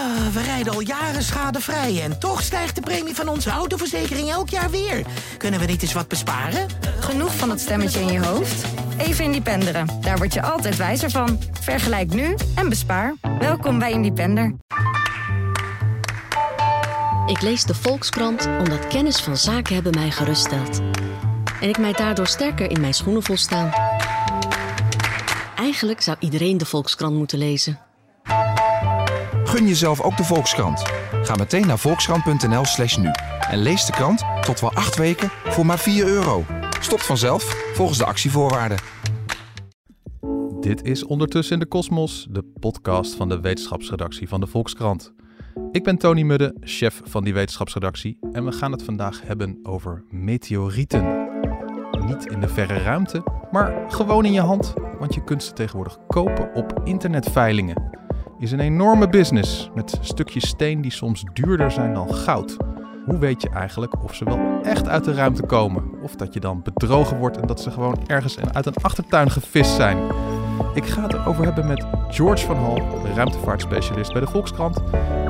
Ah, we rijden al jaren schadevrij en toch stijgt de premie van onze autoverzekering elk jaar weer. Kunnen we niet eens wat besparen? Genoeg van dat stemmetje in je hoofd? Even Independeren. Daar word je altijd wijzer van. Vergelijk nu en bespaar. Welkom bij Independer. Ik lees de Volkskrant omdat kennis van zaken hebben mij geruststelt. En ik mij daardoor sterker in mijn schoenen voel staan. Eigenlijk zou iedereen de Volkskrant moeten lezen. Gun jezelf ook de Volkskrant. Ga meteen naar volkskrant.nl slash nu. En lees de krant tot wel acht weken voor maar 4 euro. Stopt vanzelf volgens de actievoorwaarden. Dit is Ondertussen in de Kosmos, de podcast van de wetenschapsredactie van de Volkskrant. Ik ben Tony Mudde, chef van die wetenschapsredactie en we gaan het vandaag hebben over meteorieten. Niet in de verre ruimte, maar gewoon in je hand, want je kunt ze tegenwoordig kopen op internetveilingen. Is een enorme business met stukjes steen die soms duurder zijn dan goud. Hoe weet je eigenlijk of ze wel echt uit de ruimte komen? Of dat je dan bedrogen wordt en dat ze gewoon ergens uit een achtertuin gevist zijn? Ik ga het erover hebben met George van Hal, ruimtevaartspecialist bij de Volkskrant,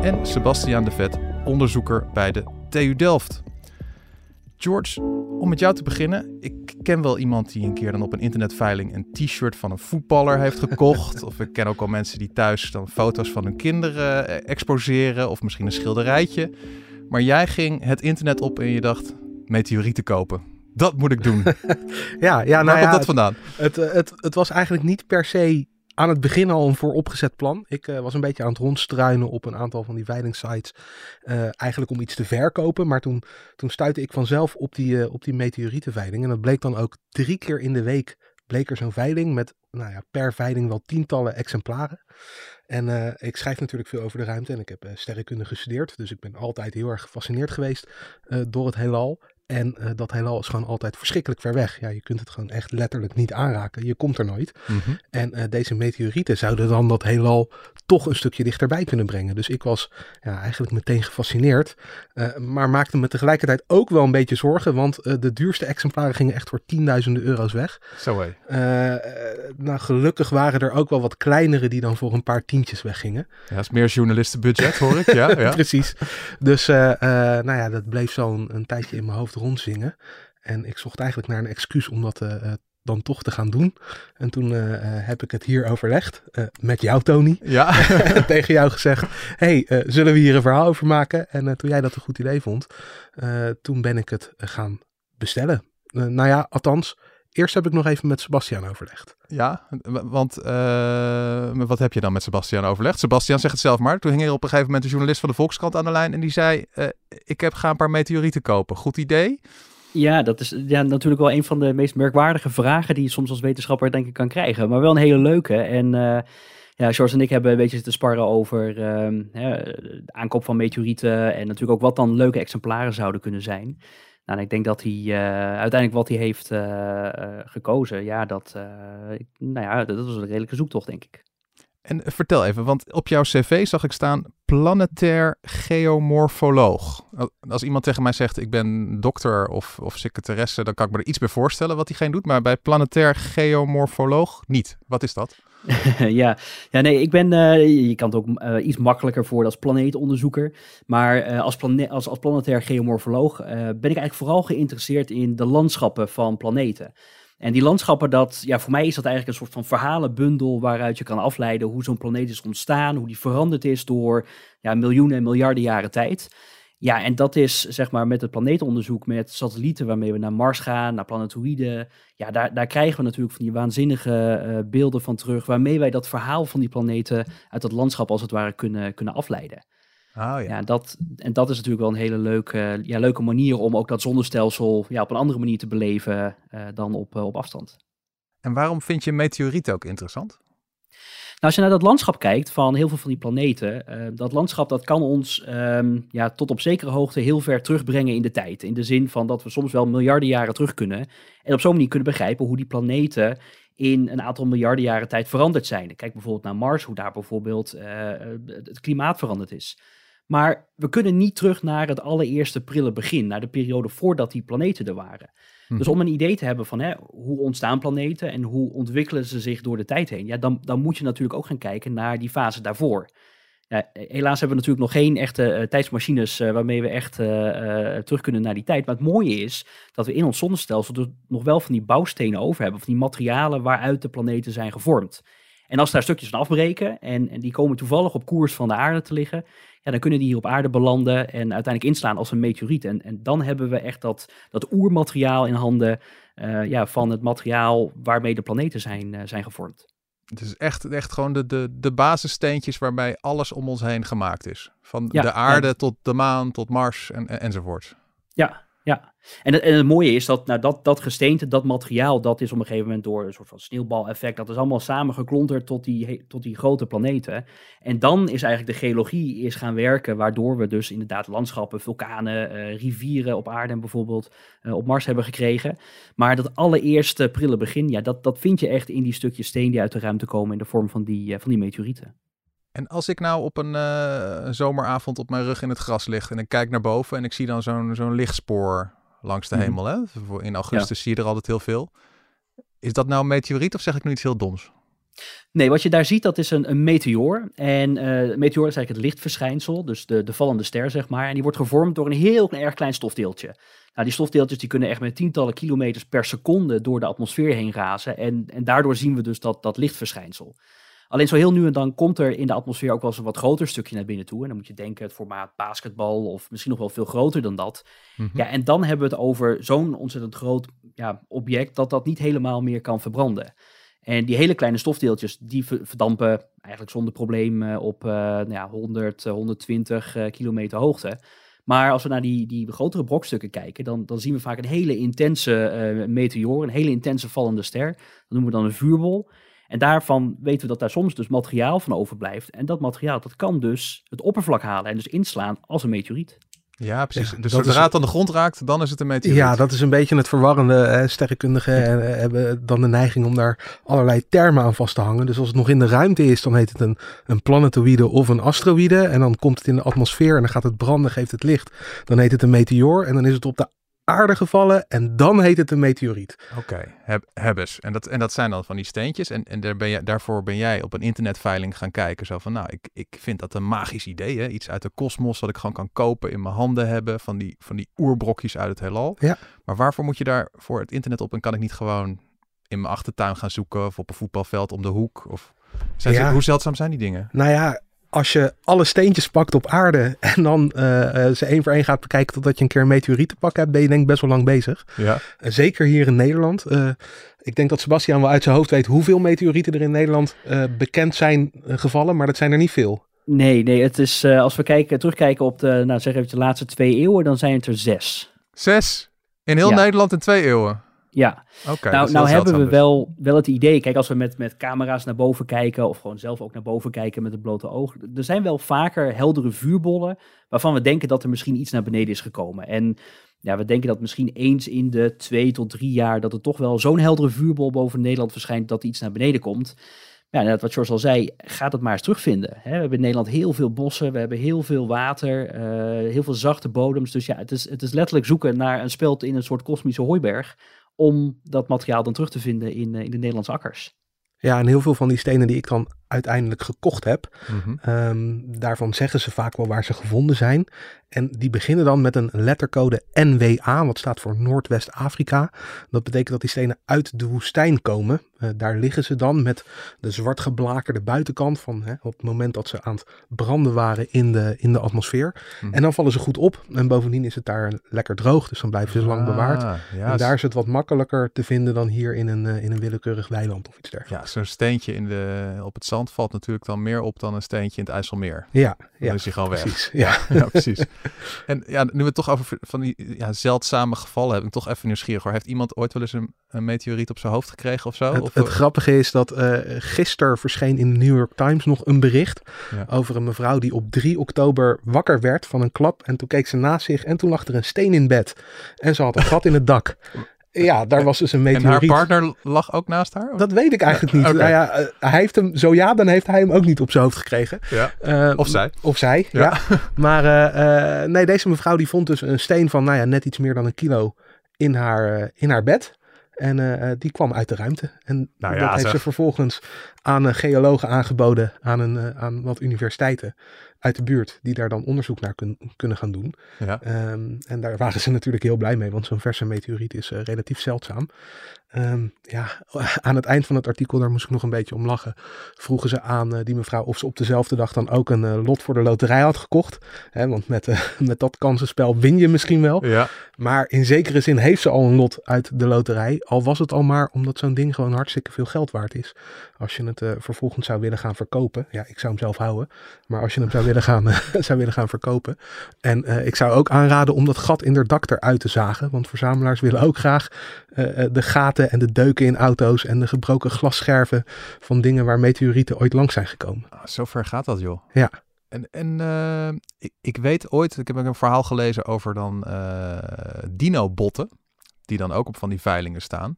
en Sebastiaan de Vet, onderzoeker bij de TU Delft. George, om met jou te beginnen. Ik ken wel iemand die een keer dan op een internetveiling een t-shirt van een voetballer heeft gekocht. of ik ken ook al mensen die thuis dan foto's van hun kinderen eh, exposeren. Of misschien een schilderijtje. Maar jij ging het internet op en je dacht meteorieten kopen. Dat moet ik doen. ja, ja, nou Waar ja, komt dat vandaan? Het, het, het was eigenlijk niet per se aan het begin al een vooropgezet plan. Ik eh, was een beetje aan het rondstruinen op een aantal van die veilingsites. eh, eigenlijk om iets te verkopen. Maar toen, toen stuitte ik vanzelf op die, eh, op die meteorietenveiling. En dat bleek dan ook drie keer in de week bleek er zo'n veiling met nou ja, per veiling wel tientallen exemplaren. En ik schrijf natuurlijk veel over de ruimte en ik heb eh, sterrenkunde gestudeerd. Dus ik ben altijd heel erg gefascineerd geweest door het heelal. En eh, dat heelal is gewoon altijd verschrikkelijk ver weg. Ja, je kunt het gewoon echt letterlijk niet aanraken. Je komt er nooit. Mhm. En eh, deze meteorieten zouden dan dat heelal toch een stukje dichterbij kunnen brengen. Dus ik was ja, eigenlijk meteen gefascineerd. eh, maar maakte me tegelijkertijd ook wel een beetje zorgen. Want de duurste exemplaren gingen echt voor tienduizenden euro's weg. Zo hé. Nou, gelukkig waren er ook wel wat kleinere die dan voor een paar tientjes weggingen. Ja, is meer journalistenbudget hoor ik. Ja, ja. Precies. Dus nou ja, dat bleef zo een, een tijdje in mijn hoofd rondzingen. En ik zocht eigenlijk naar een excuus om dat eh, eh, dan toch te gaan doen. En toen eh, heb ik het hier overlegd met jou, Tony. ja. en tegen jou gezegd: hey, zullen we hier een verhaal over maken? En toen jij dat een goed idee vond, toen ben ik het gaan bestellen. Nou ja, althans, eerst heb ik nog even met Sebastian overlegd. Ja, want eh, wat heb je dan met Sebastian overlegd? Sebastian zegt het zelf maar. Toen hing er op een gegeven moment een journalist van de Volkskrant aan de lijn en die zei: eh, Ik heb ga een paar meteorieten kopen. Goed idee? Ja, dat is ja, natuurlijk wel een van de meest merkwaardige vragen die je soms als wetenschapper denk ik kan krijgen. Maar wel een hele leuke. En eh ja, George en ik hebben een beetje zitten sparren over ehm, hè, de aankoop van meteorieten. En natuurlijk ook wat dan leuke exemplaren zouden kunnen zijn. Nou, ik denk dat hij eh, uiteindelijk wat hij heeft eh, eh, gekozen, ja, dat, nou ja, dat, dat was een redelijke zoektocht, denk ik. En vertel even, want op jouw cv zag ik staan planetair geomorfoloog. Als iemand tegen mij zegt ik ben dokter of, of secretaresse, dan kan ik me er iets bij voorstellen wat diegene doet. Maar bij planetair geomorfoloog niet. Wat is dat? ja. ja, nee, ik ben, eh, je kan het ook eh, iets makkelijker voor als planeetonderzoeker. Maar eh, als, plane als, als planetair geomorfoloog ben ik eigenlijk vooral geïnteresseerd in de landschappen van planeten. En die landschappen, dat, ja, voor mij is dat eigenlijk een soort van verhalenbundel waaruit je kan afleiden hoe zo'n planeet is ontstaan, hoe die veranderd is door ja, miljoenen en miljarden jaren tijd. Ja, en dat is zeg maar met het planeetonderzoek, met satellieten waarmee we naar Mars gaan, naar planetoïden. Ja, daar, daar krijgen we natuurlijk van die waanzinnige eh, beelden van terug, waarmee wij dat verhaal van die planeten uit dat landschap als het ware kunnen, kunnen afleiden. Oh Ja, dat, en dat is natuurlijk wel een hele leuke, ja, leuke manier om ook dat zonnestelsel ja, op een andere manier te beleven eh, dan op, eh, op afstand. En waarom vind je meteorieten ook interessant? Nou, als je naar dat landschap kijkt van heel veel van die planeten, eh, dat landschap dat kan ons ehm, ja, tot op zekere hoogte heel ver terugbrengen in de tijd. In de zin van dat we soms wel miljarden jaren terug kunnen. En op zo'n manier kunnen begrijpen hoe die planeten in een aantal miljarden jaren tijd veranderd zijn. Kijk bijvoorbeeld naar Mars, hoe daar bijvoorbeeld eh, het klimaat veranderd is. Maar we kunnen niet terug naar het allereerste prille begin, naar de periode voordat die planeten er waren. Dus om een idee te hebben van hè, hoe ontstaan planeten en hoe ontwikkelen ze zich door de tijd heen, ja, dan, dan moet je natuurlijk ook gaan kijken naar die fase daarvoor. Ja, helaas hebben we natuurlijk nog geen echte uh, tijdsmachines waarmee we echt terug kunnen naar die tijd. Maar het mooie is dat we in ons zonnestelsel dus nog wel van die bouwstenen over hebben. Van die materialen waaruit de planeten zijn gevormd. En als daar stukjes van afbreken en, en die komen toevallig op koers van de aarde te liggen, ja, dan kunnen die hier op aarde belanden en uiteindelijk inslaan als een meteoriet. En, en dan hebben we echt dat, dat oermateriaal in handen uh, ja, van het materiaal waarmee de planeten zijn, uh, zijn gevormd. Het is echt, echt gewoon de, de, de basissteentjes waarbij alles om ons heen gemaakt is. Van ja, de aarde tot de maan, tot Mars en, en, enzovoort. Ja, ja, en het, en het mooie is dat nou, dat, dat gesteente, dat materiaal, dat is op een gegeven moment door een soort van sneeuwbaleffect, dat is allemaal samengeklonterd tot die, tot die grote planeten. En dan is eigenlijk de geologie is gaan werken, waardoor we dus inderdaad landschappen, vulkanen, uh, rivieren op aarde en bijvoorbeeld uh, op Mars hebben gekregen. Maar dat allereerste prille begin, ja, dat, dat vind je echt in die stukjes steen die uit de ruimte komen in de vorm van die, uh, van die meteorieten. En als ik nou op een uh, zomeravond op mijn rug in het gras lig en ik kijk naar boven en ik zie dan zo'n zo'n lichtspoor langs de mm. hemel. Hè? In augustus ja. zie je er altijd heel veel. Is dat nou een meteoriet of zeg ik nu iets heel doms? Nee, wat je daar ziet, dat is een, een meteoor. En uh, meteoor is eigenlijk het lichtverschijnsel, dus de, de vallende ster, zeg maar. En die wordt gevormd door een heel erg klein stofdeeltje. Nou, die stofdeeltjes die kunnen echt met tientallen kilometers per seconde door de atmosfeer heen razen. En, en daardoor zien we dus dat, dat lichtverschijnsel. Alleen zo heel nu en dan komt er in de atmosfeer ook wel eens een wat groter stukje naar binnen toe. En dan moet je denken het formaat basketbal of misschien nog wel veel groter dan dat. Mm -hmm. Ja, en dan hebben we het over zo'n ontzettend groot ja, object dat dat niet helemaal meer kan verbranden. En die hele kleine stofdeeltjes, die verdampen eigenlijk zonder probleem op uh, nou ja, 100, 120 uh, kilometer hoogte. Maar als we naar die, die grotere brokstukken kijken, dan, dan zien we vaak een hele intense uh, meteoor, een hele intense vallende ster. Dat noemen we dan een vuurbol. En daarvan weten we dat daar soms dus materiaal van overblijft. En dat materiaal dat kan dus het oppervlak halen en dus inslaan als een meteoriet. Ja, precies. Ja, dus zodra het aan de grond raakt, dan is het een meteoriet. Ja, dat is een beetje het verwarrende. Hè. Sterrenkundigen eh, hebben dan de neiging om daar allerlei termen aan vast te hangen. Dus als het nog in de ruimte is, dan heet het een, een planetoïde of een asteroïde. En dan komt het in de atmosfeer en dan gaat het branden, geeft het licht. Dan heet het een meteoor. En dan is het op de aarde gevallen en dan heet het een meteoriet. Oké, okay. Heb, hebbes. En dat, en dat zijn dan van die steentjes. En, en daar ben je, daarvoor ben jij op een internetveiling gaan kijken. Zo van, nou, ik, ik vind dat een magisch idee. Hè? Iets uit de kosmos wat ik gewoon kan kopen, in mijn handen hebben. Van die, van die oerbrokjes uit het heelal. Ja. Maar waarvoor moet je daar voor het internet op? En kan ik niet gewoon in mijn achtertuin gaan zoeken of op een voetbalveld om de hoek? Of zijn ja. ze, hoe zeldzaam zijn die dingen? Nou ja, als je alle steentjes pakt op aarde en dan uh, uh, ze één voor één gaat bekijken totdat je een keer een meteoriet te pakken hebt, ben je denk ik best wel lang bezig. Ja. Uh, zeker hier in Nederland. ik denk dat Sebastian wel uit zijn hoofd weet hoeveel meteorieten er in Nederland bekend zijn gevallen, maar dat zijn er niet veel. Nee, nee, het is als we kijken, terugkijken op de, nou zeg even de laatste twee eeuwen, dan zijn het er zes. Zes? In heel ja. Nederland in twee eeuwen? Ja, okay, nou, nou hebben we wel, wel het idee, kijk als we met, met camera's naar boven kijken of gewoon zelf ook naar boven kijken met het blote oog. Er zijn wel vaker heldere vuurbollen waarvan we denken dat er misschien iets naar beneden is gekomen. En ja, we denken dat misschien eens in de twee tot drie jaar dat er toch wel zo'n heldere vuurbol boven Nederland verschijnt dat iets naar beneden komt. Ja, net wat George al zei, gaat het maar eens terugvinden. We hebben in Nederland heel veel bossen, we hebben heel veel water, uh, heel veel zachte bodems. Dus ja, het is, het is letterlijk zoeken naar een speld in een soort kosmische hooiberg om dat materiaal dan terug te vinden in, in de Nederlandse akkers. Ja, en heel veel van die stenen die ik dan uiteindelijk gekocht heb, mm -hmm. um, daarvan zeggen ze vaak wel waar ze gevonden zijn. En die beginnen dan met een lettercode NWA, wat staat voor Noordwest-Afrika. Dat betekent dat die stenen uit de woestijn komen. Uh, daar liggen ze dan met de zwart geblakerde buitenkant van hè, op het moment dat ze aan het branden waren in de, in de atmosfeer. Mm. En dan vallen ze goed op. En bovendien is het daar lekker droog, dus dan blijven ze lang ah, bewaard. En daar is het wat makkelijker te vinden dan hier in een, uh, in een willekeurig weiland of iets dergelijks. Ja, zo'n steentje in de, op het zand valt natuurlijk dan meer op dan een steentje in het IJsselmeer. Ja, dan ja is hij gewoon weg. Precies, ja. ja, precies. En ja, nu we het toch over van die ja, zeldzame gevallen hebben, toch even nieuwsgierig hoor. Heeft iemand ooit wel eens een, een meteoriet op zijn hoofd gekregen of zo? Het, of, het grappige is dat uh, gisteren verscheen in de New York Times nog een bericht ja. over een mevrouw die op 3 oktober wakker werd van een klap. En toen keek ze naast zich en toen lag er een steen in bed. En ze had een gat in het dak. Ja, daar was dus een meteoriet. En haar partner lag ook naast haar? Of? Dat weet ik eigenlijk niet. Okay. Nou ja, uh, hij heeft hem, zo ja, dan heeft hij hem ook niet op zijn hoofd gekregen. Ja. Uh, of zij. Of zij, ja. ja. maar uh, nee, deze mevrouw die vond dus een steen van, nou ja, net iets meer dan een kilo in haar, in haar bed. En eh, eh, die kwam uit de ruimte. En Nou ja, dat heeft zeg. ze vervolgens aan eh, geologen aangeboden, aan, een, eh, aan wat universiteiten uit de buurt, die daar dan onderzoek naar kun- kunnen gaan doen. Ja. Ehm, en daar waren ze natuurlijk heel blij mee, want zo'n verse meteoriet is eh, relatief zeldzaam. Ehm, ja, aan het eind van het artikel, daar moest ik nog een beetje om lachen, vroegen ze aan eh, die mevrouw of ze op dezelfde dag dan ook een eh, lot voor de loterij had gekocht. Hè, want met, eh, met dat kansenspel win je misschien wel. Ja. Maar in zekere zin heeft ze al een lot uit de loterij. Al was het al maar omdat zo'n ding gewoon hartstikke veel geld waard is. Als je het vervolgens zou willen gaan verkopen. Ja, ik zou hem zelf houden. Maar als je hem zou willen gaan, zou willen gaan verkopen. En ik zou ook aanraden om dat gat in de dak eruit te zagen. Want verzamelaars willen ook graag de gaten en de deuken in auto's. En de gebroken glasscherven van dingen waar meteorieten ooit langs zijn gekomen. Ah, Zo ver gaat dat, joh. Ja. En, en eh, ik, ik weet ooit, ik heb een verhaal gelezen over dan eh, dino-botten, die dan ook op van die veilingen staan.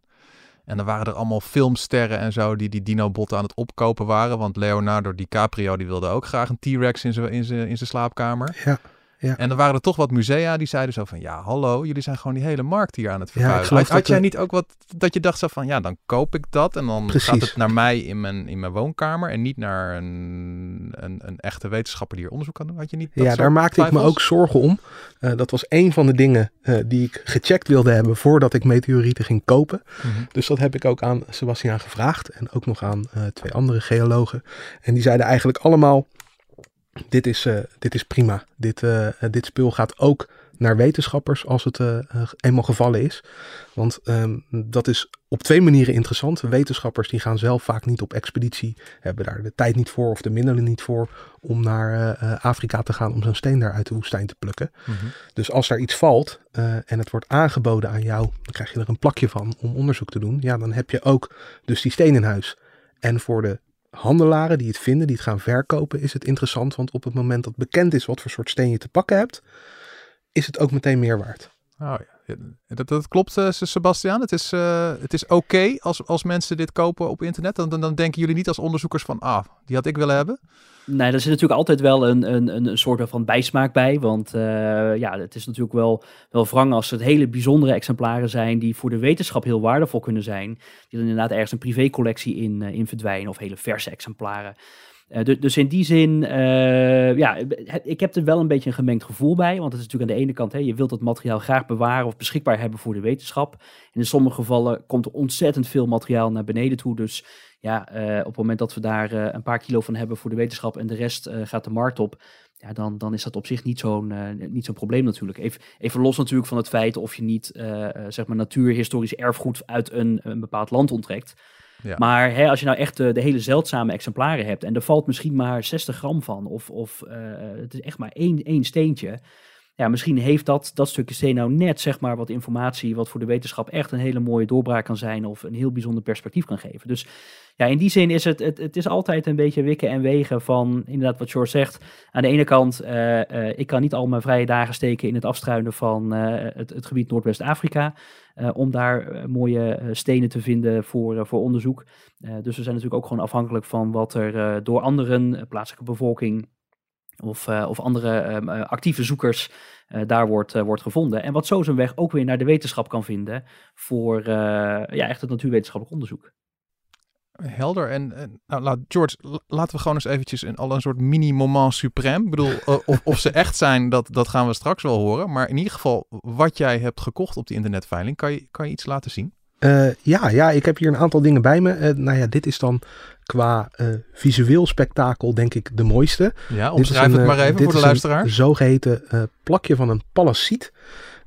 En dan waren er allemaal filmsterren en zo die die dino-botten aan het opkopen waren. Want Leonardo DiCaprio die wilde ook graag een T-Rex in zijn in zijn- in zijn slaapkamer. Ja, ja. En er waren er toch wat musea die zeiden zo van... Ja, hallo, jullie zijn gewoon die hele markt hier aan het vervuilen. had jij niet ook wat dat je dacht zo van... Ja, dan koop ik dat en dan gaat het naar mij in mijn, in mijn woonkamer... en niet naar een, een, een echte wetenschapper die hier onderzoek kan doen. Had je niet dat ja, daar maakte ik me ook zorgen om. Eh, dat was een van de dingen eh, die ik gecheckt wilde hebben voordat ik meteorieten ging kopen. Mhm. Dus dat heb ik ook aan Sebastiaan gevraagd en ook nog aan eh, twee andere geologen. En die zeiden eigenlijk allemaal, dit is, eh, dit is prima. Dit, eh, eh, dit spul gaat ook naar wetenschappers als het eenmaal gevallen is. Want ehm, dat is op twee manieren interessant. Wetenschappers die gaan zelf vaak niet op expeditie, hebben daar de tijd niet voor of de middelen niet voor om naar Afrika te gaan om zo'n steen daar uit de woestijn te plukken. Mhm. Dus als daar iets valt en het wordt aangeboden aan jou, dan krijg je er een plakje van om onderzoek te doen. Ja, dan heb je ook dus die steen in huis. En voor de handelaren die het vinden, die het gaan verkopen, is het interessant. Want op het moment dat bekend is wat voor soort steen je te pakken hebt, is het ook meteen meer waard. Oh ja, dat, dat klopt eh, Sebastiaan. Het is, eh, het is oké als, als mensen dit kopen op internet. Dan, dan, denken jullie niet als onderzoekers van... Ah, die had ik willen hebben. Nee, er zit natuurlijk altijd wel een, een, een, soort van bijsmaak bij. Want eh, ja, het is natuurlijk wel, wel wrang als het hele bijzondere exemplaren zijn die voor de wetenschap heel waardevol kunnen zijn. Die dan inderdaad ergens een privécollectie in, in verdwijnen of hele verse exemplaren. Eh, du- dus in die zin, eh, ja, ik heb er wel een beetje een gemengd gevoel bij. Want het is natuurlijk aan de ene kant, hè, je wilt dat materiaal graag bewaren of beschikbaar hebben voor de wetenschap. En in sommige gevallen komt er ontzettend veel materiaal naar beneden toe. Dus ja, eh, op het moment dat we daar een paar kilo van hebben voor de wetenschap en de rest gaat de markt op, ja, dan, dan is dat op zich niet zo'n niet zo'n probleem natuurlijk. Even, even los natuurlijk van het feit of je niet zeg maar natuurhistorisch erfgoed uit een, een bepaald land onttrekt. Maar hè, als je nou echt de, de hele zeldzame exemplaren hebt en er valt misschien maar 60 gram van, of, of eh, het is echt maar één, één steentje. Ja, misschien heeft dat, dat stukje steen nou net zeg maar wat informatie wat voor de wetenschap echt een hele mooie doorbraak kan zijn of een heel bijzonder perspectief kan geven. Dus ja, in die zin is het, het, het is altijd een beetje wikken en wegen van inderdaad wat George zegt. Aan de ene kant, eh, ik kan niet al mijn vrije dagen steken in het afstruinen van eh, het, het gebied Noordwest-Afrika. om daar mooie stenen te vinden voor, voor onderzoek. Dus we zijn natuurlijk ook gewoon afhankelijk van wat er door anderen, plaatselijke bevolking of, eh, of andere ehm, eh, actieve zoekers eh, daar wordt, wordt gevonden. En wat zo zijn weg ook weer naar de wetenschap kan vinden voor ja, echt het natuurwetenschappelijk onderzoek. Helder. En, nou, laat, George, laten we gewoon eens eventjes een, al een soort mini-moment suprême. Ik bedoel, of, of ze echt zijn, dat, dat gaan we straks wel horen. Maar in ieder geval, wat jij hebt gekocht op die internetveiling, kan je, kan je iets laten zien? Eh, ja, ja, ik heb hier een aantal dingen bij me. Eh, nou ja, dit is dan qua eh, visueel spektakel denk ik de mooiste. Ja, omschrijf een, het maar even voor de is luisteraar. Een zogeheten eh, plakje van een palaciet.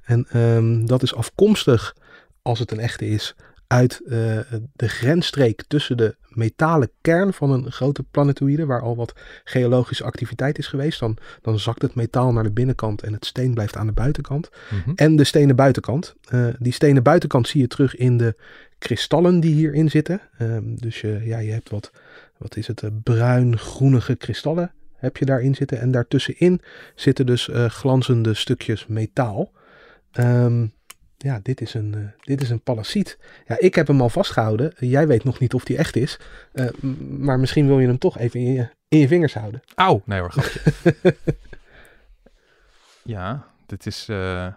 En ehm, dat is afkomstig, als het een echte is, uit eh, de grensstreek tussen de metalen kern van een grote planetoïde, waar al wat geologische activiteit is geweest. Dan, dan zakt het metaal naar de binnenkant en het steen blijft aan de buitenkant. Mhm. En de stenen buitenkant. Eh, die stenen buitenkant zie je terug in de kristallen die hierin zitten. Ehm, dus je, ja, je hebt wat, wat is het, eh, bruin-groenige kristallen heb je daarin zitten. En daartussenin zitten dus glanzende stukjes metaal. Ehm, ja, dit is een, eh, dit is een palaciet. Ja, ik heb hem al vastgehouden. Jij weet nog niet of die echt is. Eh, maar misschien wil je hem toch even in je, in je vingers houden. Auw, nee hoor, grapje. ja, dit is... eh,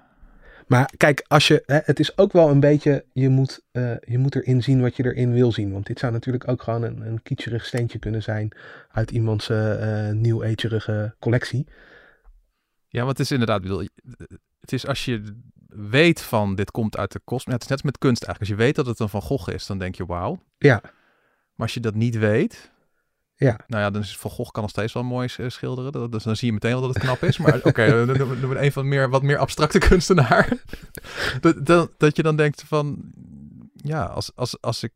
Maar kijk, als je, hè, het is ook wel een beetje, je moet, eh, je moet erin zien wat je erin wil zien. Want dit zou natuurlijk ook gewoon een, een steentje kunnen zijn uit iemands uh, nieuw collectie. Ja, want het is inderdaad, bedoel, het is als je weet van dit komt uit de kost. Het is net als met kunst eigenlijk. Als je weet dat het een Van Gogh is, dan denk je wauw. Ja. Maar als je dat niet weet, ja. Nou ja, dan is Van Gogh kan nog steeds wel mooi uh, schilderen. Dus dan zie je meteen al dat het knap is. Maar oké, okay, dan doen we een van meer, wat meer abstracte kunstenaar. dat, dat, dat je dan denkt van... Ja, als, als, als ik...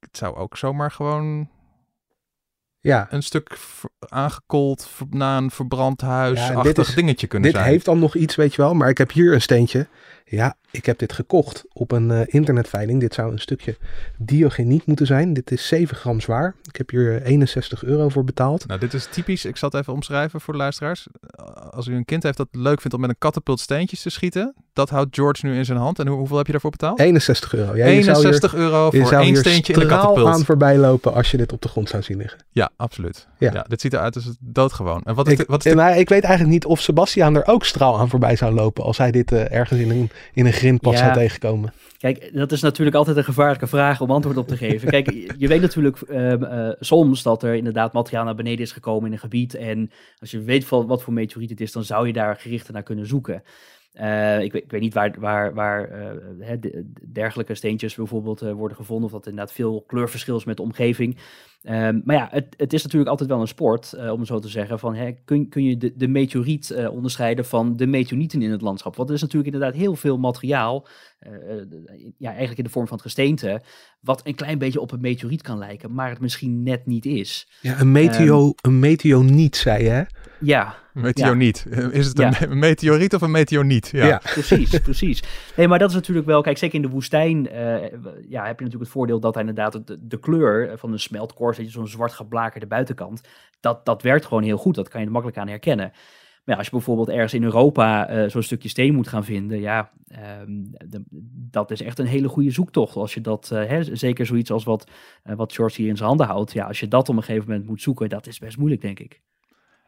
Het zou ook zomaar gewoon ja. een stuk aangekold na een verbrand huis ja, dit is, dingetje kunnen dit zijn. Dit heeft dan nog iets, weet je wel. Maar ik heb hier een steentje. Ja, ik heb dit gekocht op een uh, internetveiling. Dit zou een stukje diogeniet moeten zijn. Dit is 7 gram zwaar. Ik heb hier 61 euro voor betaald. Nou, dit is typisch. Ik zal het even omschrijven voor de luisteraars. Als u een kind heeft dat leuk vindt om met een katapult steentjes te schieten. Dat houdt George nu in zijn hand. En hoeveel heb je daarvoor betaald? 61 euro. Ja, 61 euro voor één steentje in de katapult. aan voorbij lopen als je dit op de grond zou zien liggen. Ja, absoluut. Ja. ja dit ziet eruit als doodgewoon. En wat is ik, de, wat is de... ik weet eigenlijk niet of Sebastian er ook straal aan voorbij zou lopen als hij dit uh, ergens in een, in een grindpad zou tegenkomen. Kijk, dat is natuurlijk altijd een gevaarlijke vraag om antwoord op te geven. Kijk, je weet natuurlijk um, uh, soms dat er inderdaad materiaal naar beneden is gekomen in een gebied. En als je weet wat voor meteoriet het is, dan zou je daar gerichter naar kunnen zoeken. Uh, ik, weet, ik, weet, niet waar, waar, waar uh, dergelijke steentjes bijvoorbeeld uh, worden gevonden, of dat inderdaad veel kleurverschil is met de omgeving. Um, maar ja, het, het, is natuurlijk altijd wel een sport, om zo te zeggen, van hè, kun, kun je de, de meteoriet onderscheiden van de meteorieten in het landschap? Want er is natuurlijk inderdaad heel veel materiaal, ja, eigenlijk in de vorm van het gesteente, wat een klein beetje op een meteoriet kan lijken, maar het misschien net niet is. Ja, een, meteo, um, een meteoniet, zei je hè? Ja. Meteoriet. Ja. Is het een ja. meteoriet of een meteoniet? Ja, ja. precies, precies. Nee, maar dat is natuurlijk wel, kijk, zeker in de woestijn uh, ja, heb je natuurlijk het voordeel dat hij inderdaad de, de kleur van een smeltkorst, zo'n zwart geblakerde buitenkant, dat, dat werkt gewoon heel goed. Dat kan je er makkelijk aan herkennen. Maar ja, als je bijvoorbeeld ergens in Europa uh, zo'n stukje steen moet gaan vinden, ja, de, dat is echt een hele goede zoektocht. Als je dat, uh, hè, zeker zoiets als wat, uh, wat George hier in zijn handen houdt, ja, als je dat op een gegeven moment moet zoeken, dat is best moeilijk, denk ik.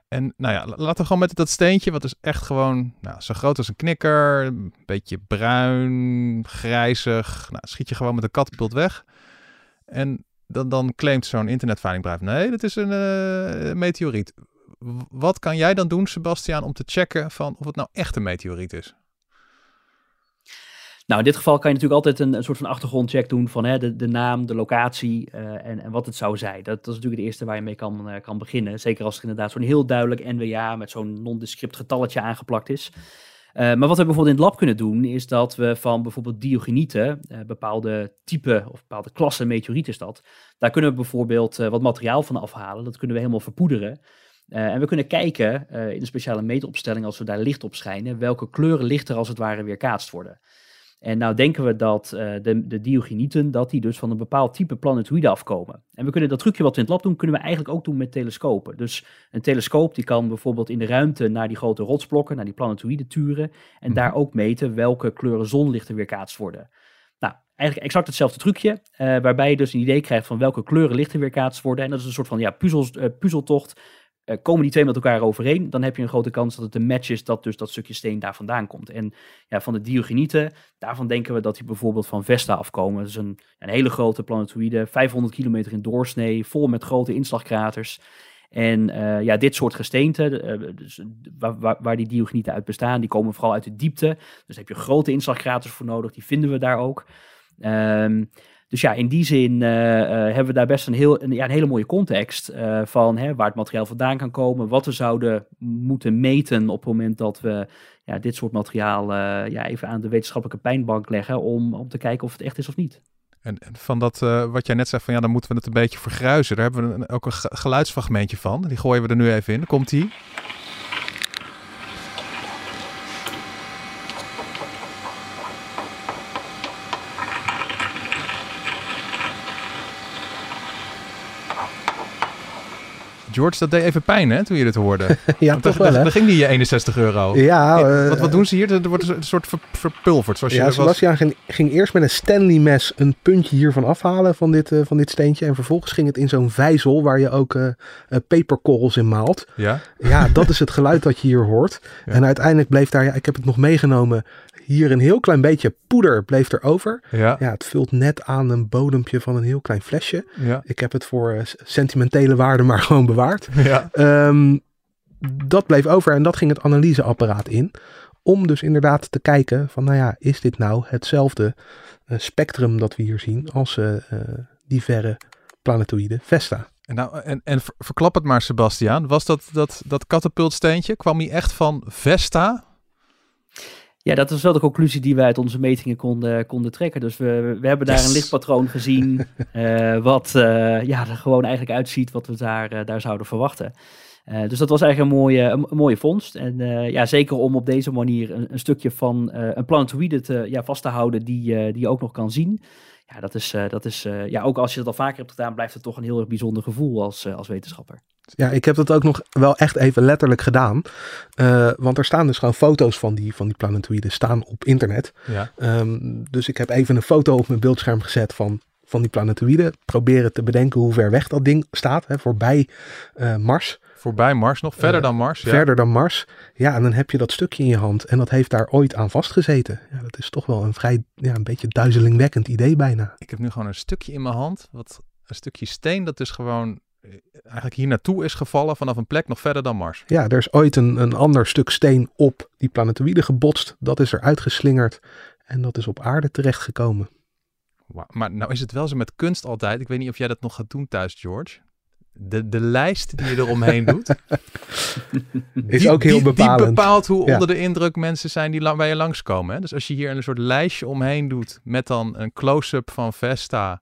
En nou ja, laten we gewoon met dat steentje, wat is echt gewoon nou, zo groot als een knikker, een beetje bruin, grijzig. Nou, schiet je gewoon met een katapult weg. En dan, dan claimt zo'n internetveilingbedrijf, nee, dat is een uh, meteoriet. Wat kan jij dan doen, Sebastiaan, om te checken van of het nou echt een meteoriet is? Nou, in dit geval kan je natuurlijk altijd een, soort van achtergrondcheck doen van hè, de, de naam, de locatie uh, en, en wat het zou zijn. Dat, is natuurlijk het eerste waar je mee kan, uh, kan beginnen. Zeker als er inderdaad zo'n heel duidelijk NWA met zo'n nondescript getalletje aangeplakt is. Uh, maar wat we bijvoorbeeld in het lab kunnen doen, is dat we van bijvoorbeeld diogenieten, bepaalde type of bepaalde klassen meteorieten is dat, daar kunnen we bijvoorbeeld wat materiaal van afhalen. Dat kunnen we helemaal verpoederen. En we kunnen kijken in een speciale meetopstelling, als we daar licht op schijnen, welke kleuren lichter als het ware weerkaatst worden. En nou denken we dat uh, de, de diogenieten, dat die dus van een bepaald type planetoïde afkomen. En we kunnen dat trucje wat we in het lab doen, kunnen we eigenlijk ook doen met telescopen. Dus een telescoop die kan bijvoorbeeld in de ruimte naar die grote rotsblokken, naar die planetoïden turen. En mm. daar ook meten welke kleuren zonlichten weerkaatst worden. Nou, eigenlijk exact hetzelfde trucje, uh, waarbij je dus een idee krijgt van welke kleuren lichten weerkaatst worden. En dat is een soort van ja, uh, puzzeltocht uh, komen die twee met elkaar overeen, dan heb je een grote kans dat het een match is dat dus dat stukje steen daar vandaan komt. En ja, van de diogenieten, daarvan denken we dat die bijvoorbeeld van Vesta afkomen. Dat is een, een hele grote planetoïde, 500 kilometer in doorsnee, vol met grote inslagkraters. En uh, ja, dit soort gesteenten, uh, dus, waar, waar, die diogenieten uit bestaan, die komen vooral uit de diepte. Dus daar heb je grote inslagkraters voor nodig, die vinden we daar ook. Um, dus ja, in die zin uh, uh, hebben we daar best een, heel, een, ja, een hele mooie context uh, van hè, waar het materiaal vandaan kan komen, wat we zouden moeten meten op het moment dat we ja, dit soort materiaal ja, even aan de wetenschappelijke pijnbank leggen om, om te kijken of het echt is of niet. En, en van dat wat jij net zei van ja, dan moeten we het een beetje vergruizen. Daar hebben we een, ook een geluidsfragmentje van. Die gooien we er nu even in. Komt die? George, dat deed even pijn hè, toen je dit hoorde. ja, toch wel hè? Dan ging die 61 euro. Ja. Uh, wat, wat doen ze hier? Er wordt een soort ver, verpulverd. Zoals ja, je Sebastian was... ging, ging, eerst met een Stanley mes een puntje hiervan afhalen van dit, uh, van dit steentje. En vervolgens ging het in zo'n vijzel waar je ook uh, peperkorrels in maalt. Ja? Ja, dat is het geluid dat je hier hoort. Ja. En uiteindelijk bleef daar, ja, ik heb het nog meegenomen, Hier een heel klein beetje poeder bleef er over. Ja. Ja, het vult net aan een bodempje van een heel klein flesje. Ja. Ik heb het voor eh, sentimentele waarde maar gewoon bewaard. Ja. Ehm, dat bleef over en dat ging het analyseapparaat in. Om dus inderdaad te kijken van, nou ja, is dit nou hetzelfde eh, spectrum dat we hier zien als eh, die verre planetoïde Vesta? En, nou, en, en ver- verklap het maar, Sebastiaan. Was dat, dat, dat katapultsteentje, kwam die echt van Vesta? Ja, dat is wel de conclusie die we uit onze metingen konden, konden trekken. Dus we, we hebben daar Yes. een lichtpatroon gezien, eh, wat eh, ja, er gewoon eigenlijk uitziet wat we daar, eh, daar zouden verwachten. Dus dat was eigenlijk een mooie, een, een mooie vondst. En ja, zeker om op deze manier een, een stukje van een planetoïde te, ja, vast te houden die, die je ook nog kan zien. Ja, dat is, eh, dat is eh, ja, ook als je dat al vaker hebt gedaan, blijft het toch een heel erg bijzonder gevoel als, eh, als wetenschapper. Ja, ik heb dat ook nog wel echt even letterlijk gedaan. Eh, want er staan dus gewoon foto's van die, van die planetoïden staan op internet. Ja. Ehm, dus ik heb even een foto op mijn beeldscherm gezet van, van die planetoïden. Proberen te bedenken hoe ver weg dat ding staat. Hè, voorbij eh, Mars. Voorbij Mars nog, verder dan Mars. Ja. Verder dan Mars. Ja, en dan heb je dat stukje in je hand. En dat heeft daar ooit aan vastgezeten. Ja, dat is toch wel een vrij, ja, een beetje duizelingwekkend idee bijna. Ik heb nu gewoon een stukje in mijn hand, wat, een stukje steen dat dus gewoon eh, eigenlijk hier naartoe is gevallen vanaf een plek nog verder dan Mars. Ja, er is ooit een, een ander stuk steen op die planetoïde gebotst. Dat is er uitgeslingerd. En dat is op aarde terechtgekomen. Maar nou is het wel zo met kunst altijd. Ik weet niet of jij dat nog gaat doen thuis, George. De, de lijst die je eromheen doet. Is die- ook heel die, bepalend. Die bepaalt hoe Ja. onder de indruk mensen zijn die lang, bij je langskomen. Hè? Dus als je hier een soort lijstje omheen doet met dan een close-up van Vesta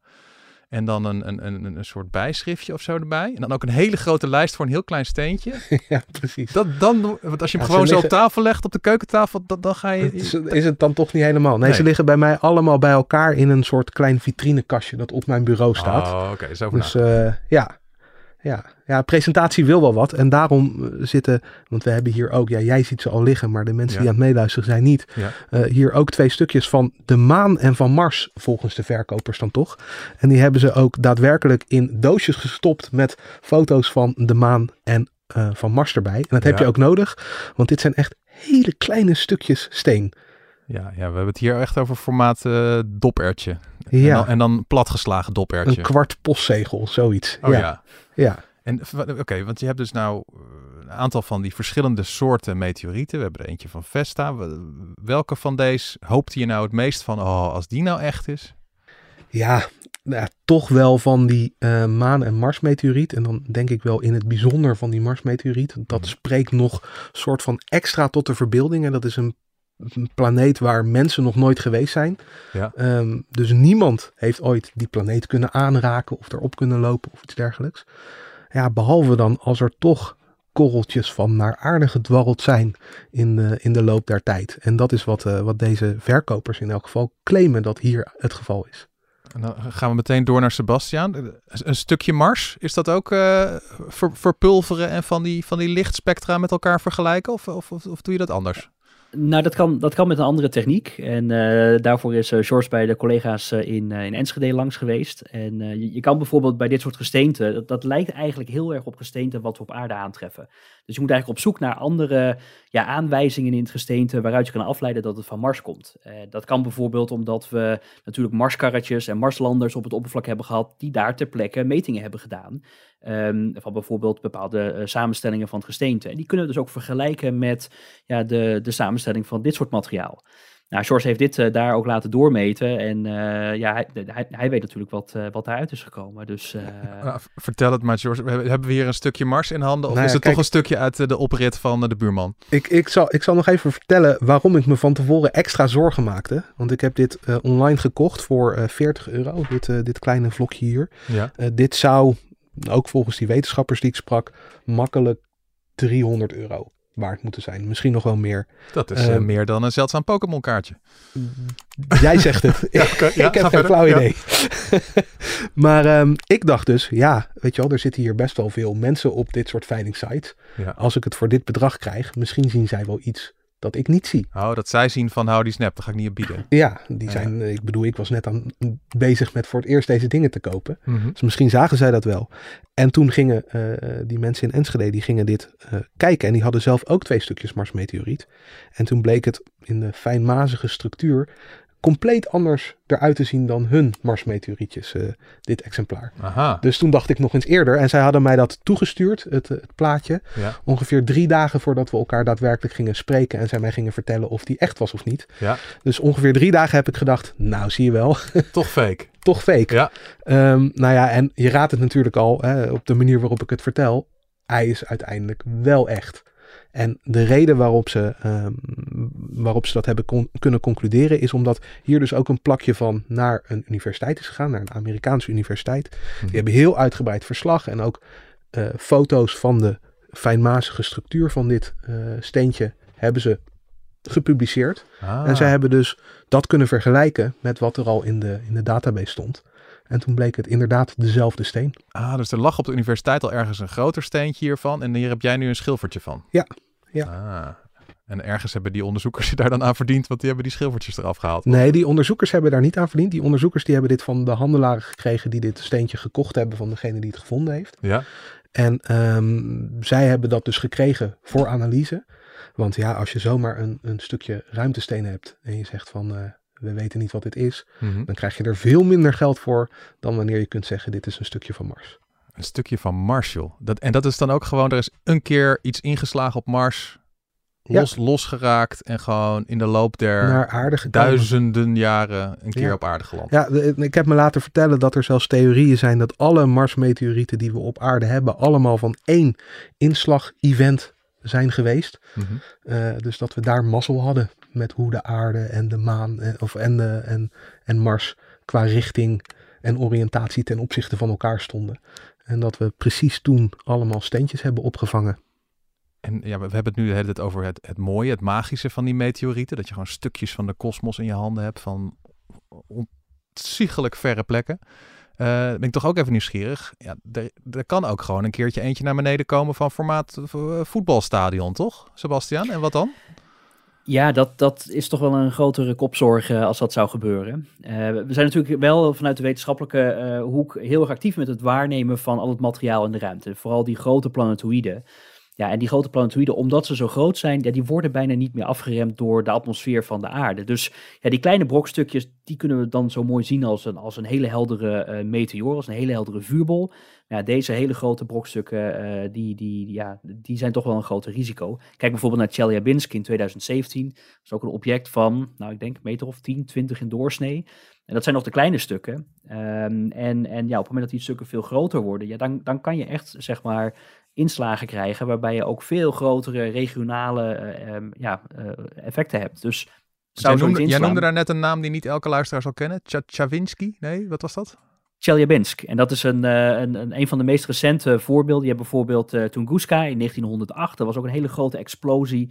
en dan een, een, een, een soort bijschriftje of zo erbij. En dan ook een hele grote lijst voor een heel klein steentje. ja, precies. Dat, dan, want als je hem Ja, gewoon zo op tafel legt, op de keukentafel, dan, dan ga je... Is, is het dan toch niet helemaal? Nee, Nee. ze liggen bij mij allemaal bij elkaar in een soort klein vitrinekastje dat op mijn bureau staat. Oh, oké. zo over Dus eh, ja. Ja. ja, presentatie wil wel wat. En daarom eh, zitten, want we hebben hier ook, ja, jij ziet ze al liggen, maar de mensen Ja. die aan het meeluisteren zijn niet. Ja. Eh, hier ook twee stukjes van de maan en van Mars, volgens de verkopers dan toch. En die hebben ze ook daadwerkelijk in doosjes gestopt met foto's van de maan en eh, van Mars erbij. En dat heb Ja. je ook nodig, want dit zijn echt hele kleine stukjes steen. Ja, ja, we hebben het hier echt over formaat eh dopertje. En, Ja, dan, en dan platgeslagen dopertje. een kwart postzegel, zoiets. Oh ja. ja. ja. En oké, want je hebt dus nou eh, een aantal van die verschillende soorten meteorieten. We hebben er eentje van Vesta. We- Welke van deze hoopte je nou het meest van? Oh, als die nou echt is. Ja, nou ja, toch wel van die eh, maan- en Marsmeteoriet. En dan denk ik wel in het bijzonder van die Marsmeteoriet. Dat Mhm. spreekt nog soort van extra tot de verbeelding. En dat is een, een planeet waar mensen nog nooit geweest zijn. Ja. Ehm, dus niemand heeft ooit die planeet kunnen aanraken of erop kunnen lopen of iets dergelijks. Ja, behalve dan als er toch korreltjes van naar aarde gedwarreld zijn in de, in de loop der tijd. En dat is wat, eh, wat deze verkopers in elk geval claimen dat hier het geval is. En dan gaan we meteen door naar Sebastiaan. Een stukje Mars, is dat ook ver- verpulveren en van die, van die lichtspectra met elkaar vergelijken? Of, of, of, of doe je dat anders? Nou, dat kan, dat kan met een andere techniek. En eh, daarvoor is eh, George bij de collega's eh, in, in Enschede langs geweest. En je, je kan bijvoorbeeld bij dit soort gesteenten, dat, dat lijkt eigenlijk heel erg op gesteenten wat we op aarde aantreffen. Dus je moet eigenlijk op zoek naar andere ja, aanwijzingen in het gesteente waaruit je kan afleiden dat het van Mars komt. Dat kan bijvoorbeeld omdat we natuurlijk Marskarretjes en Marslanders op het oppervlak hebben gehad die daar ter plekke metingen hebben gedaan. Ehm, van bijvoorbeeld bepaalde eh, samenstellingen van het gesteente. En die kunnen we dus ook vergelijken met ja, de, de samenstelling van dit soort materiaal. Nou, George heeft dit eh, daar ook laten doormeten. En eh, ja, hij, hij, hij weet natuurlijk wat, wat daaruit is gekomen. Dus Nou, v- vertel het maar, George. We Hebben we hier een stukje Mars in handen? Of Nou ja, is het kijk- toch een stukje uit de oprit van de buurman? Ik, ik, zal, ik zal nog even vertellen waarom ik me van tevoren extra zorgen maakte. Want ik heb dit eh, online gekocht voor eh 40 euro, dit, dit kleine vlokje hier. Ja. Eh, dit zou, ook volgens die wetenschappers die ik sprak, makkelijk 300 euro waard moeten zijn. Misschien nog wel meer. Dat is eh, Ehm, meer dan een zeldzaam Pokémon kaartje. Jij zegt het. Ja, ik heb geen verder. flauw Ja. idee. maar ehm, ik dacht dus, ja, weet je wel, er zitten hier best wel veel mensen op dit soort veilingsites. Ja. Als ik het voor dit bedrag krijg, misschien zien zij wel iets dat ik niet zie. Oh, dat zij zien van, hou die snap, daar ga ik niet op bieden. Ja, die zijn, eh, ik bedoel, ik was net aan, bezig met voor het eerst deze dingen te kopen. Mhm. Dus misschien zagen zij dat wel. En toen gingen eh, die mensen in Enschede, die gingen dit eh, kijken. En die hadden zelf ook twee stukjes Marsmeteoriet. En toen bleek het in de fijnmazige structuur compleet anders eruit te zien dan hun Marsmeteorietjes, eh, dit exemplaar. Aha, Dus toen dacht ik nog eens eerder, en zij hadden mij dat toegestuurd, het, eh, het plaatje, ja. ongeveer drie dagen voordat we elkaar daadwerkelijk gingen spreken en zij mij gingen vertellen of die echt was of niet. Ja. Dus ongeveer drie dagen heb ik gedacht, nou zie je wel, Toch fake. toch fake. Ja. Ehm, nou ja, en je raadt het natuurlijk al hè, op de manier waarop ik het vertel. Hij is uiteindelijk wel echt. En de reden waarop ze, ehm, waarop ze dat hebben kunnen concluderen is omdat hier dus ook een plakje van naar een universiteit is gegaan, naar een Amerikaanse universiteit. Mhm. Die hebben heel uitgebreid verslag en ook eh, foto's van de fijnmazige structuur van dit eh, steentje hebben ze gepubliceerd. Ah. En zij hebben dus dat kunnen vergelijken met wat er al in de, in de database stond. En toen bleek het inderdaad dezelfde steen. Ah, dus er lag op de universiteit al ergens een groter steentje hiervan. En hier heb jij nu een schilfertje van. Ja, ja. Ah. En ergens hebben die onderzoekers je daar dan aan verdiend, want die hebben die schilfertjes eraf gehaald. Nee, die onderzoekers hebben daar niet aan verdiend. Die onderzoekers die hebben dit van de handelaren gekregen die dit steentje gekocht hebben van degene die het gevonden heeft. Ja, En ehm, zij hebben dat dus gekregen voor analyse. Want ja, als je zomaar een, een stukje ruimtesteen hebt en je zegt van eh, we weten niet wat dit is, Mhm. dan krijg je er veel minder geld voor dan wanneer je kunt zeggen dit is een stukje van Mars. een stukje van Marshall. Dat, en dat is dan ook gewoon, er is een keer iets ingeslagen op Mars, Ja. los, losgeraakt en gewoon in de loop der duizenden jaren een keer Ja. op aarde geland. Ja, de- ik heb me laten vertellen dat er zelfs theorieën zijn dat alle Marsmeteorieten die we op aarde hebben, allemaal van één inslag-event zijn geweest. Mhm. Eh, dus dat we daar mazzel hadden met hoe de aarde en de maan en, of, en, de, en, en Mars qua richting en oriëntatie ten opzichte van elkaar stonden. En dat we precies toen allemaal steentjes hebben opgevangen. En ja, we hebben het nu de hele tijd over het, het mooie, het magische van die meteorieten. Dat je gewoon stukjes van de kosmos in je handen hebt van ontzaglijk verre plekken. Eh, ben ik toch ook even nieuwsgierig. Ja, er, er kan ook gewoon een keertje eentje naar beneden komen van formaat eh, voetbalstadion, toch, Sebastian? En wat dan? Ja, dat, dat is toch wel een grotere kopzorg eh, als dat zou gebeuren. Eh, we zijn natuurlijk wel vanuit de wetenschappelijke eh, hoek heel erg actief met het waarnemen van al het materiaal in de ruimte. Vooral die grote planetoïden. Ja, en die grote planetoïden, omdat ze zo groot zijn, ja, die worden bijna niet meer afgeremd door de atmosfeer van de aarde. Dus ja, die kleine brokstukjes, die kunnen we dan zo mooi zien als een, als een hele heldere eh, meteoor, als een hele heldere vuurbol. Ja, deze hele grote brokstukken, eh, die, die, ja, die zijn toch wel een groter risico. Kijk bijvoorbeeld naar Chelyabinsk in 2017. Dat is ook een object van, nou ik denk meter of 10, 20 in doorsnee. En dat zijn nog de kleine stukken. Ehm, en, en ja, op het moment dat die stukken veel groter worden, ja, dan, dan kan je echt, zeg maar, inslagen krijgen waarbij je ook veel grotere regionale eh, ehm, ja, eh, effecten hebt. Dus Jij zou noemde, jij noemde daar net een naam die niet elke luisteraar zal kennen. Chavinsky? Nee, wat was dat? Chelyabinsk. En dat is een, eh, een, een, een van de meest recente voorbeelden. Je hebt bijvoorbeeld eh, Tunguska in 1908. Dat was ook een hele grote explosie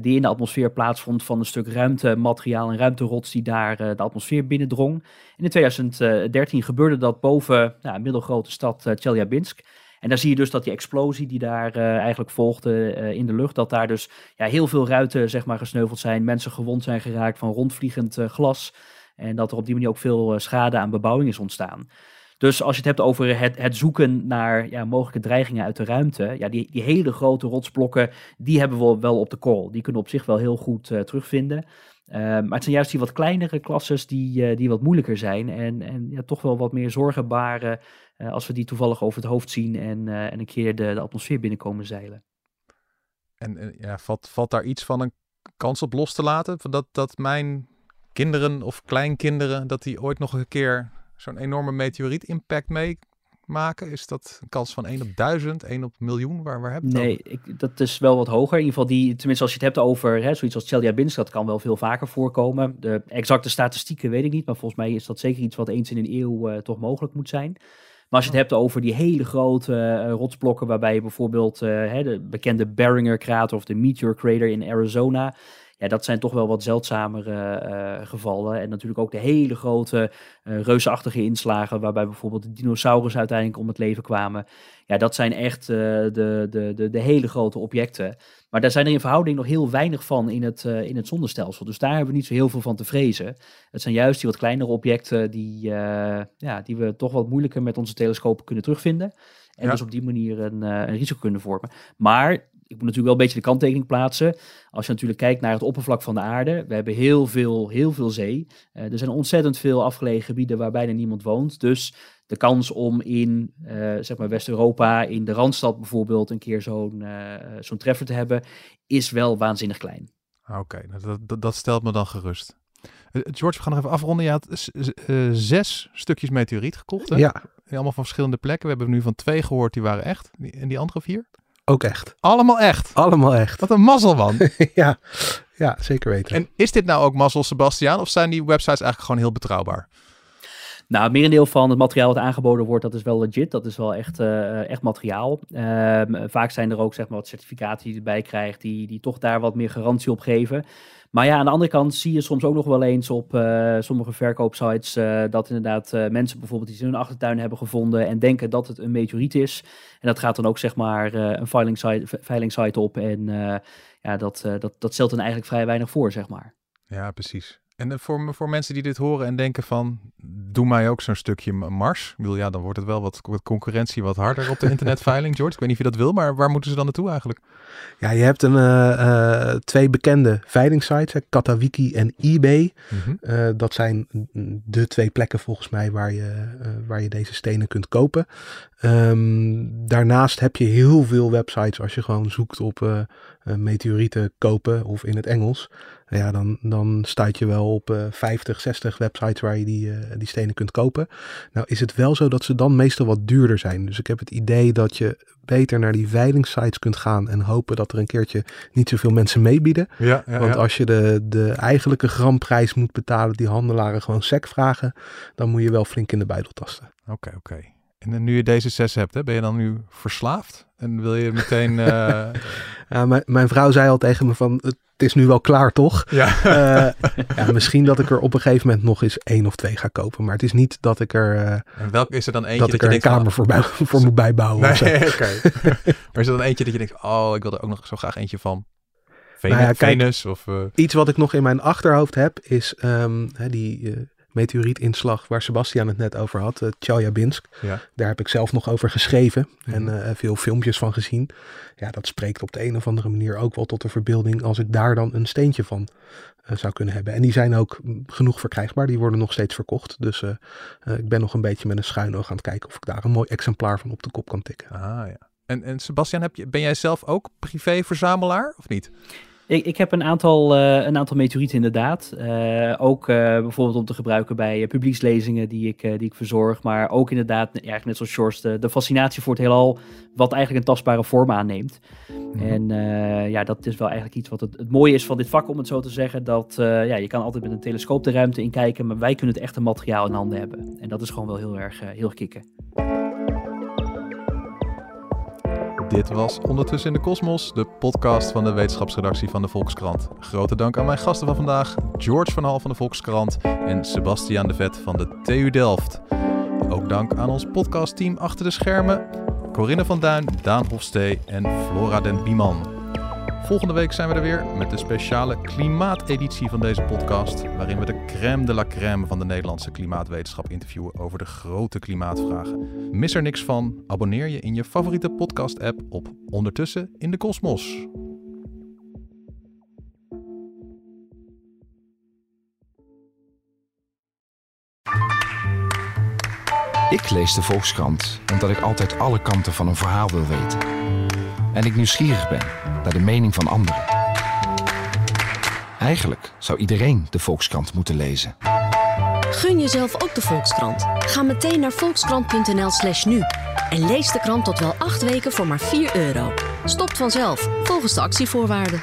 die in de atmosfeer plaatsvond van een stuk ruimtemateriaal en ruimterots die daar de atmosfeer binnendrong. En in 2013 gebeurde dat boven nou, een middelgrote stad Chelyabinsk. En daar zie je dus dat die explosie die daar eh, eigenlijk volgde eh, in de lucht, dat daar dus ja, heel veel ruiten zeg maar, gesneuveld zijn, mensen gewond zijn geraakt van rondvliegend eh, glas. En dat er op die manier ook veel schade aan bebouwing is ontstaan. Dus als je het hebt over het, het zoeken naar ja, mogelijke dreigingen uit de ruimte, ja, die, die hele grote rotsblokken, die hebben we wel op de korrel. Die kunnen op zich wel heel goed terugvinden. Uh, maar het zijn juist die wat kleinere klasses die, uh, die wat moeilijker zijn en, en ja, toch wel wat meer zorgen baren uh, als we die toevallig over het hoofd zien en, en een keer de, de atmosfeer binnenkomen zeilen. En ja, valt, valt daar iets van een kans op los te laten? Dat, dat mijn kinderen of kleinkinderen, dat die ooit nog een keer zo'n enorme meteoriet impact meemaken? Is dat een kans van 1 op 1000, 1 op miljoen? Waar, waar heb je Nee, ik, dat is wel wat hoger. In ieder geval, die, tenminste als je het hebt over hè, zoiets als Chelyabinsk, dat kan wel veel vaker voorkomen. De exacte statistieken weet ik niet, maar volgens mij is dat zeker iets wat eens in een eeuw uh, toch mogelijk moet zijn. Maar als je het hebt over die hele grote uh, rotsblokken, waarbij je bijvoorbeeld uh, hè, de bekende Barringer krater of de Meteor Crater in Arizona, Ja, dat zijn toch wel wat zeldzamere uh, gevallen. En natuurlijk ook de hele grote uh, reusachtige inslagen, waarbij bijvoorbeeld de dinosaurus uiteindelijk om het leven kwamen. Ja, dat zijn echt uh, de, de, de, de hele grote objecten. Maar daar zijn er in verhouding nog heel weinig van in het, in het zonnestelsel. Dus daar hebben we niet zo heel veel van te vrezen. Het zijn juist die wat kleinere objecten die, ja, die we toch wat moeilijker met onze telescopen kunnen terugvinden. En dus op die manier een, een risico kunnen vormen. Maar ik moet natuurlijk wel een beetje de kanttekening plaatsen. Als je natuurlijk kijkt naar het oppervlak van de aarde. We hebben heel veel, heel veel zee. Uh, er zijn ontzettend veel afgelegen gebieden waar bijna niemand woont. Dus de kans om in uh, zeg maar West-Europa, in de Randstad bijvoorbeeld, een keer zo'n uh, zo'n treffer te hebben, is wel waanzinnig klein. Oké, okay, nou, dat, dat, dat, stelt me dan gerust. George, we gaan nog even afronden. Je had zes stukjes meteoriet gekocht. Hè? Ja. Allemaal van verschillende plekken. We hebben nu van twee gehoord, die waren echt. En die andere vier? Ook echt. Allemaal echt? Allemaal echt. Wat een mazzel, man. ja, ja, zeker weten. En is dit nou ook mazzel, Sebastiaan? Of zijn die websites eigenlijk gewoon heel betrouwbaar? Nou, het merendeel van het materiaal dat aangeboden wordt, dat is wel legit. Dat is wel echt, uh, echt materiaal. Um, vaak zijn er ook zeg maar, wat certificaten die je erbij krijgt, die, die toch daar wat meer garantie op geven. Maar ja, aan de andere kant zie je soms ook nog wel eens op uh, sommige verkoopsites uh, dat inderdaad uh, mensen bijvoorbeeld iets in hun achtertuin hebben gevonden en denken dat het een meteoriet is. En dat gaat dan ook zeg maar een filing site, site op en ja, dat, dat, dat stelt dan eigenlijk vrij weinig voor, zeg maar. Ja, precies. En voor, voor mensen die dit horen en denken van, doe mij ook zo'n stukje mars. Ik bedoel, ja, dan wordt het wel wat, wat concurrentie wat harder op de internetveiling, George. Ik weet niet of je dat wil, maar waar moeten ze dan naartoe eigenlijk? Ja, je hebt een, uh, uh, twee bekende veilingsites, Katawiki en eBay. Mm -hmm. uh, dat zijn de twee plekken volgens mij waar je, waar je deze stenen kunt kopen. Um, daarnaast heb je heel veel websites als je gewoon zoekt op meteorieten kopen of in het Engels ja, dan, dan stuit je wel op uh, 50, 60 websites waar je die, uh, die stenen kunt kopen. Nou is het wel zo dat ze dan meestal wat duurder zijn. Dus ik heb het idee dat je beter naar die veilingsites kunt gaan en hopen dat er een keertje niet zoveel mensen meebieden. Ja, ja, Want ja. als je de, de eigenlijke gramprijs moet betalen die handelaren gewoon sec vragen, dan moet je wel flink in de buidel tasten. Oké, okay, oké. Okay. En nu je deze zes hebt, hè, ben je dan nu verslaafd? En wil je meteen... Uh... ja, mijn, mijn vrouw zei al tegen me van, het is nu wel klaar toch? Ja. Uh, ja. Misschien dat ik er op een gegeven moment nog eens één of twee ga kopen. Maar het is niet dat ik er... Uh, en welke is er dan eentje dat, dat ik er je een kamer voor, bij, voor moet bijbouwen? Nee, oké. Okay. maar is er dan eentje dat je denkt, oh, ik wil er ook nog zo graag eentje van? Venus, nou ja, kijk, Venus of... Uh... Iets wat ik nog in mijn achterhoofd heb is um, hè, die meteorietinslag waar Sebastian het net over had, uh. Ja. Daar heb ik zelf nog over geschreven Mhm. en uh, veel filmpjes van gezien. Ja, dat spreekt op de een of andere manier ook wel tot de verbeelding als ik daar dan een steentje van uh, zou kunnen hebben. En die zijn ook genoeg verkrijgbaar, die worden nog steeds verkocht. Dus ik ben nog een beetje met een schuin oog aan het kijken of ik daar een mooi exemplaar van op de kop kan tikken. Ah ja. En, en Sebastian, heb je, ben jij zelf ook privé-verzamelaar of niet? Ik, ik heb een aantal, uh, een aantal meteorieten inderdaad. Uh, ook uh, bijvoorbeeld om te gebruiken bij publiekslezingen die ik, die ik verzorg. Maar ook inderdaad, eigenlijk net zoals Shores, de, de fascinatie voor het heelal. Wat eigenlijk een tastbare vorm aanneemt. Mm. En ja, dat is wel eigenlijk iets wat het, het mooie is van dit vak, om het zo te zeggen. Dat ja, je kan altijd met een telescoop de ruimte in kijken. Maar wij kunnen het echte materiaal in handen hebben. En dat is gewoon wel heel erg, heel erg kicken. Dit was Ondertussen in de Kosmos, de podcast van de wetenschapsredactie van de Volkskrant. Grote dank aan mijn gasten van vandaag, George van Hal van de Volkskrant en Sebastiaan de Vet van de TU Delft. Ook dank aan ons podcastteam achter de schermen, Corinne van Duin, Daan Hofstee en Flora den Bieman. Volgende week zijn we er weer met de speciale klimaateditie van deze podcast, waarin we de crème de la crème van de Nederlandse klimaatwetenschap interviewen over de grote klimaatvragen. Mis er niks van, abonneer je in je favoriete podcast-app op Ondertussen in de Kosmos. Ik lees de Volkskrant omdat ik altijd alle kanten van een verhaal wil weten. En ik nieuwsgierig ben naar de mening van anderen. Eigenlijk zou iedereen de Volkskrant moeten lezen. Gun jezelf ook de Volkskrant. Ga meteen naar volkskrant.nl/slash nu en lees de krant tot wel acht weken voor maar 4 euro. Stopt vanzelf volgens de actievoorwaarden.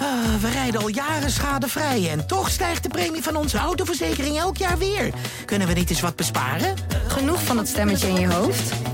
Uh, we rijden al jaren schadevrij en toch stijgt de premie van onze autoverzekering elk jaar weer. Kunnen we niet eens wat besparen? Genoeg van het stemmetje in je hoofd?